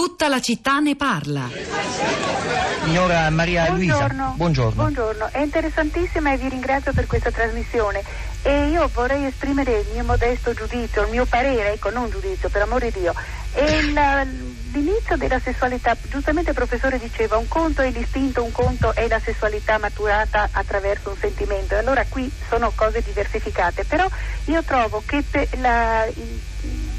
Tutta la città ne parla. Signora Maria Luisa, Buongiorno. buongiorno. Buongiorno, è interessantissima e vi ringrazio per questa trasmissione. E io vorrei esprimere il mio modesto giudizio, il mio parere, ecco, non giudizio, per amore di Dio. E la- l'inizio della sessualità, giustamente il professore diceva, un conto è l'istinto, un conto è la sessualità maturata attraverso un sentimento. E allora qui sono cose diversificate, però io trovo che per la, il-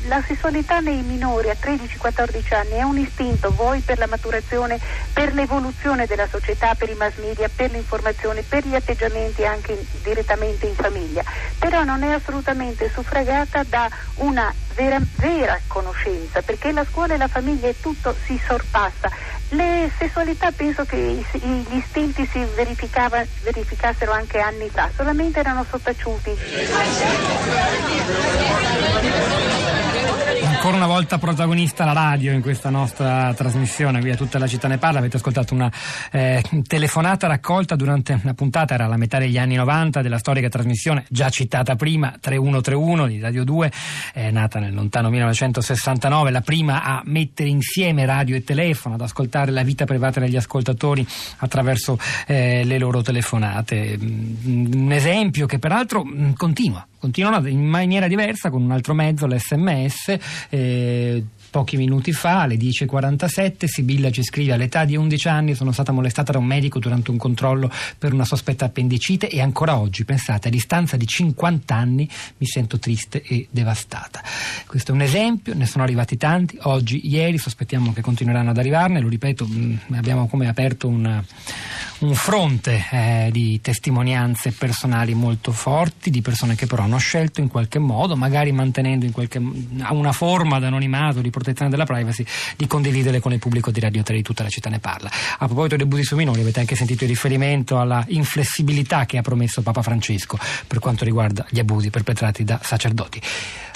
la sessualità nei minori a 13-14 anni è un istinto, vuoi per la maturazione, per l'evoluzione della società, per i mass media, per l'informazione, per gli atteggiamenti anche direttamente in famiglia, però non è assolutamente suffragata da una vera, vera conoscenza, perché la scuola e la famiglia e tutto si sorpassa. Le sessualità penso che gli istinti si verificassero anche anni fa, solamente erano sottaciuti. Ancora una volta protagonista la radio in questa nostra trasmissione, qui a tutta la città ne parla, avete ascoltato una eh, telefonata raccolta durante una puntata, era la metà degli anni 90 della storica trasmissione, già citata prima, 3131 di Radio 2, è nata nel lontano 1969, la prima a mettere insieme radio e telefono, ad ascoltare la vita privata degli ascoltatori attraverso eh, le loro telefonate. Mm, Un esempio che peraltro mm, continua continuano in maniera diversa con un altro mezzo, l'SMS. eh, Pochi minuti fa, alle 10.47, Sibilla ci scrive all'età di 11 anni sono stata molestata da un medico durante un controllo per una sospetta appendicite e ancora oggi, pensate, a distanza di 50 anni mi sento triste e devastata. Questo è un esempio, ne sono arrivati tanti, oggi, ieri, sospettiamo che continueranno ad arrivarne, lo ripeto, mh, abbiamo come aperto una- un fronte eh, di testimonianze personali molto forti, di persone che però hanno scelto in qualche modo, magari mantenendo in qualche, una forma di anonimato, di protezione della privacy, di condividere con il pubblico di Radio 3 di tutta la città ne parla. A proposito dei abusi sui minori, avete anche sentito il riferimento alla inflessibilità che ha promesso Papa Francesco per quanto riguarda gli abusi perpetrati da sacerdoti.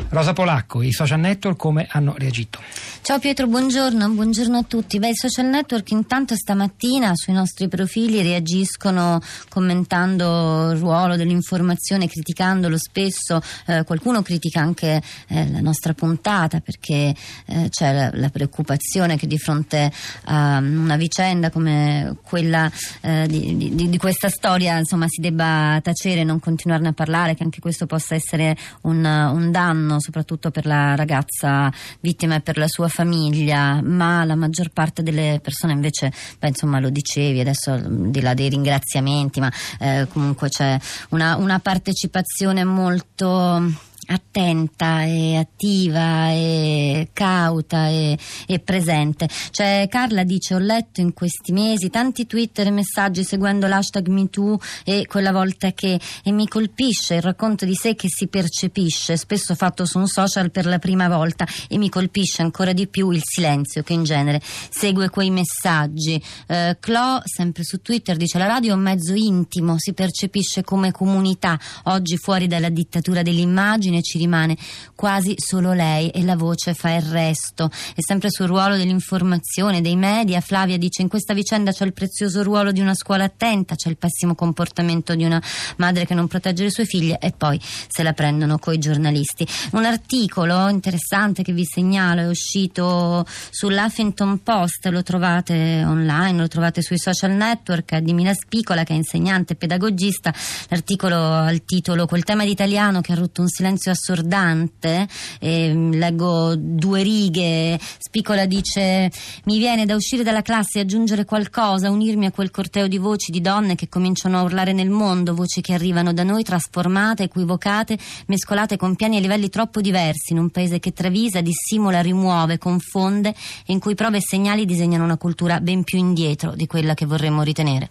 Rosa Polacco, i social network come hanno reagito? Ciao Pietro, buongiorno, buongiorno a tutti. Beh, i social network intanto stamattina sui nostri profili reagiscono commentando il ruolo dell'informazione, criticandolo spesso. Eh, qualcuno critica anche eh, la nostra puntata perché eh, c'è la, la preoccupazione che di fronte a una vicenda come quella eh, di, di- di questa storia insomma, si debba tacere e non continuarne a parlare, che anche questo possa essere un, un danno soprattutto per la ragazza vittima e per la sua famiglia, ma la maggior parte delle persone invece, beh, insomma lo dicevi adesso di là dei ringraziamenti, ma eh, comunque c'è una, una partecipazione molto attenta e attiva e cauta e, e presente. Cioè, Carla dice: Ho letto in questi mesi tanti Twitter e messaggi seguendo l'hashtag MeToo e quella volta che e mi colpisce il racconto di sé che si percepisce, spesso fatto su un social per la prima volta, e mi colpisce ancora di più il silenzio che in genere segue quei messaggi. Eh, Clo, sempre su Twitter, dice: La radio è un mezzo intimo, si percepisce come comunità. Oggi fuori dalla dittatura dell'immagine ci rimane quasi solo lei e la voce fa il resto. E sempre sul ruolo dell'informazione, dei media, Flavia dice: In questa vicenda c'è il prezioso ruolo di una scuola attenta, c'è il pessimo comportamento di una madre che non protegge le sue figlie e poi se la prendono coi giornalisti. Un articolo interessante che vi segnalo è uscito sull'Huffington Post, lo trovate online, lo trovate sui social network, di Mina Spicola che è insegnante e pedagogista. L'articolo ha il titolo Quel tema d'italiano che ha rotto un silenzio assordante. Ehm, leggo due righe. Spicola dice: Mi viene da uscire dalla classe e aggiungere qualcosa, unirmi a quel corteo di voci di donne che cominciano a urlare nel mondo, voci che arrivano da noi trasformate, equivocate, mescolate con piani e livelli troppo diversi, in un paese che travisa, dissimula, rimuove, confonde e in cui prove e segnali disegnano una cultura ben più indietro di quella che vorremmo ritenere.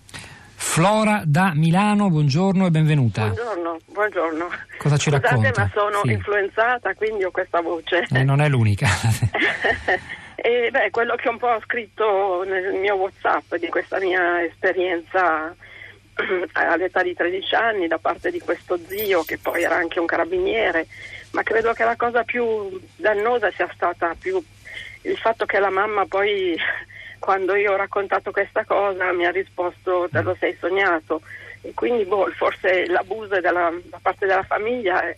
Flora da Milano, buongiorno e benvenuta. Buongiorno, buongiorno. Cosa ci Scusate, racconta? ma sono Sì. influenzata, quindi ho questa voce. Eh, non è l'unica. e beh, quello che un po' ho scritto nel mio WhatsApp di questa mia esperienza all'età di 13 anni da parte di questo zio che poi era anche un carabiniere, ma credo che la cosa più dannosa sia stata più il fatto che la mamma poi quando io ho raccontato questa cosa mi ha risposto te lo sei sognato e quindi boh, forse l'abuso della, da parte della famiglia è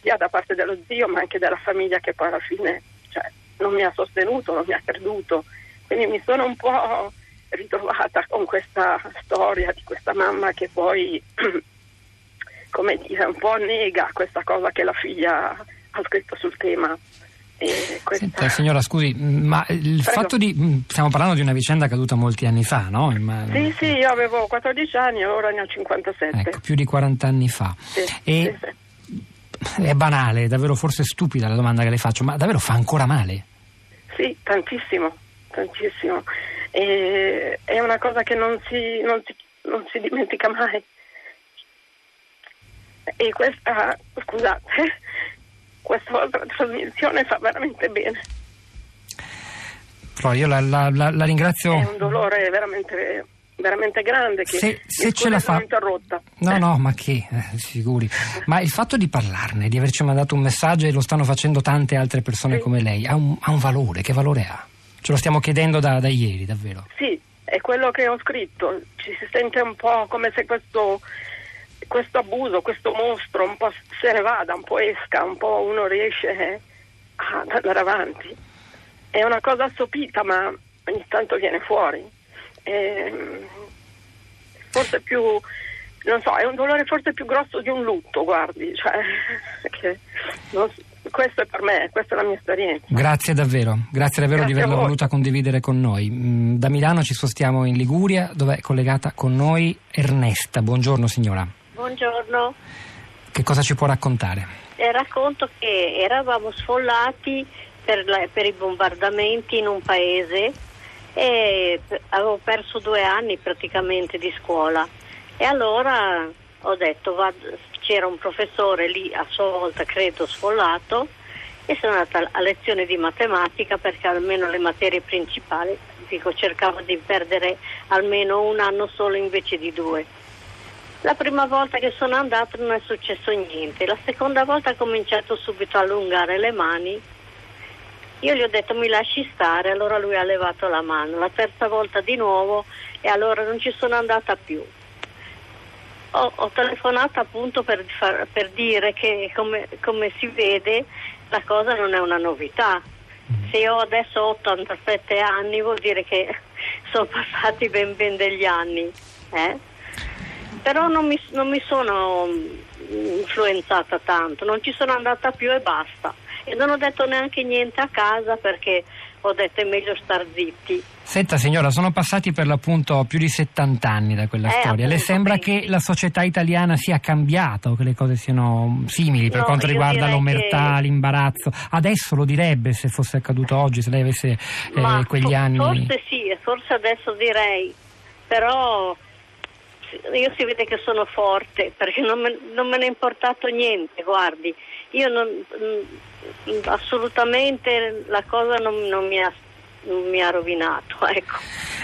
sia da parte dello zio ma anche della famiglia che poi alla fine cioè, non mi ha sostenuto, non mi ha creduto. Quindi mi sono un po' ritrovata con questa storia di questa mamma che poi, come dire, un po' nega questa cosa che la figlia ha scritto sul tema. Questa... Senta, signora, scusi, ma il Prego. fatto di. Stiamo parlando di una vicenda accaduta molti anni fa, no? Ma... Sì, sì, io avevo 14 anni e ora ne ho 57. Ecco, più di 40 anni fa. Sì, e... sì, sì. È banale, è davvero forse stupida la domanda che le faccio, ma davvero fa ancora male? Sì, tantissimo, tantissimo. E... È una cosa che non si, non si, non si dimentica mai. E questa, scusate, questa vostra trasmissione fa veramente bene. Però io la, la, la, la ringrazio. È un dolore veramente veramente grande che se, se ce la fa interrotta. no no ma che eh, sicuri ma il fatto di parlarne di averci mandato un messaggio e lo stanno facendo tante altre persone sì. come lei ha un, ha un, valore che valore ha? ce lo stiamo chiedendo da, da, ieri davvero sì è quello che ho scritto ci si sente un po' come se questo questo abuso, questo mostro un po' se ne vada, un po' esca, un po' uno riesce ad andare avanti. È una cosa assopita ma ogni tanto viene fuori. E forse più, non so, è un dolore forse più grosso di un lutto, guardi, cioè, non, questo è per me, questa è la mia esperienza. Grazie davvero, grazie davvero grazie di averlo voluta condividere con noi. Mm, da Milano ci spostiamo in Liguria dove è collegata con noi Ernesta. Buongiorno signora. Buongiorno. Che cosa ci può raccontare? Eh, racconto che eravamo sfollati per, la, per, i bombardamenti in un paese e avevo perso due anni praticamente di scuola e allora ho detto vado, c'era un professore lì a sua volta credo sfollato e sono andata a lezione di matematica perché almeno le materie principali dico, cercavo di perdere almeno un anno solo invece di due la prima volta che sono andata non è successo niente, la seconda volta ha cominciato subito a allungare le mani. Io gli ho detto mi lasci stare, allora lui ha levato la mano. La terza volta di nuovo e allora non ci sono andata più. Ho, ho telefonato appunto per, far, per dire che come, come, si vede la cosa non è una novità. Se io adesso ho 87 anni vuol dire che sono passati ben ben degli anni. Eh? Però non mi, non mi sono mm, influenzata tanto, non ci sono andata più e basta. E non ho detto neanche niente a casa perché ho detto è meglio star zitti. Senta signora, sono passati per l'appunto più di 70 anni da quella eh, storia. Le sembra che la società italiana sia cambiata o che le cose siano simili per no, quanto riguarda l'omertà, che... l'imbarazzo? Adesso lo direbbe se fosse accaduto oggi, se lei avesse eh, quegli for- anni. Forse sì, forse adesso direi, però io si vede che sono forte perché non me, non me ne è importato niente, guardi, io non, mm, assolutamente la cosa non, non mi ha mi ha rovinato. Ecco.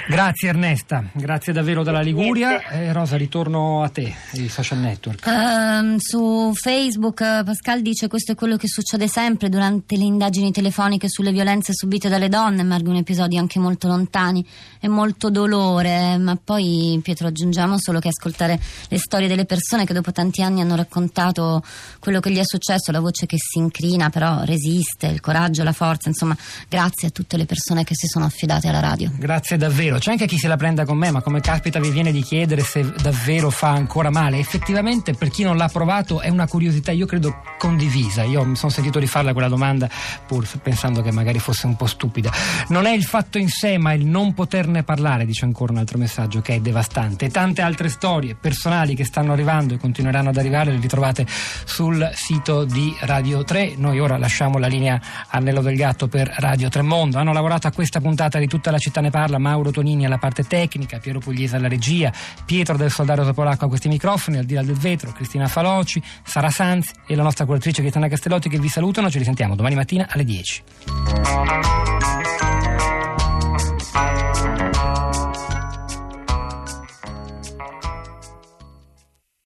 Grazie Ernesta, grazie davvero dalla Liguria. Eh, Rosa, ritorno a te, i social network. Uh, su Facebook uh, Pascal dice questo è quello che succede sempre durante le indagini telefoniche sulle violenze subite dalle donne, emergono episodi anche molto lontani e molto dolore, ma poi Pietro aggiungiamo solo che ascoltare le storie delle persone che dopo tanti anni hanno raccontato quello che gli è successo, la voce che si incrina però resiste, il coraggio, la forza, insomma grazie a tutte le persone che che si sono affidate alla radio. Grazie davvero. C'è anche chi se la prenda con me, ma come caspita vi viene di chiedere se davvero fa ancora male. Effettivamente, per chi non l'ha provato, è una curiosità, io credo, condivisa. Io mi sono sentito rifarla quella domanda pur pensando che magari fosse un po' stupida. Non è il fatto in sé, ma il non poterne parlare, dice ancora un altro messaggio che è devastante. E tante altre storie personali che stanno arrivando e continueranno ad arrivare le ritrovate sul sito di Radio 3. Noi ora lasciamo la linea Annello del Gatto per Radio Tremondo. Hanno lavorato a questa puntata di Tutta la città ne parla, Mauro Tonini alla parte tecnica, Piero Pugliese alla regia, Pietro del Soldato Polacco a questi microfoni, al di là del vetro, Cristina Faloci, Sara Sanz e la nostra curatrice Gaetana Castellotti che vi salutano, ci risentiamo domani mattina alle 10.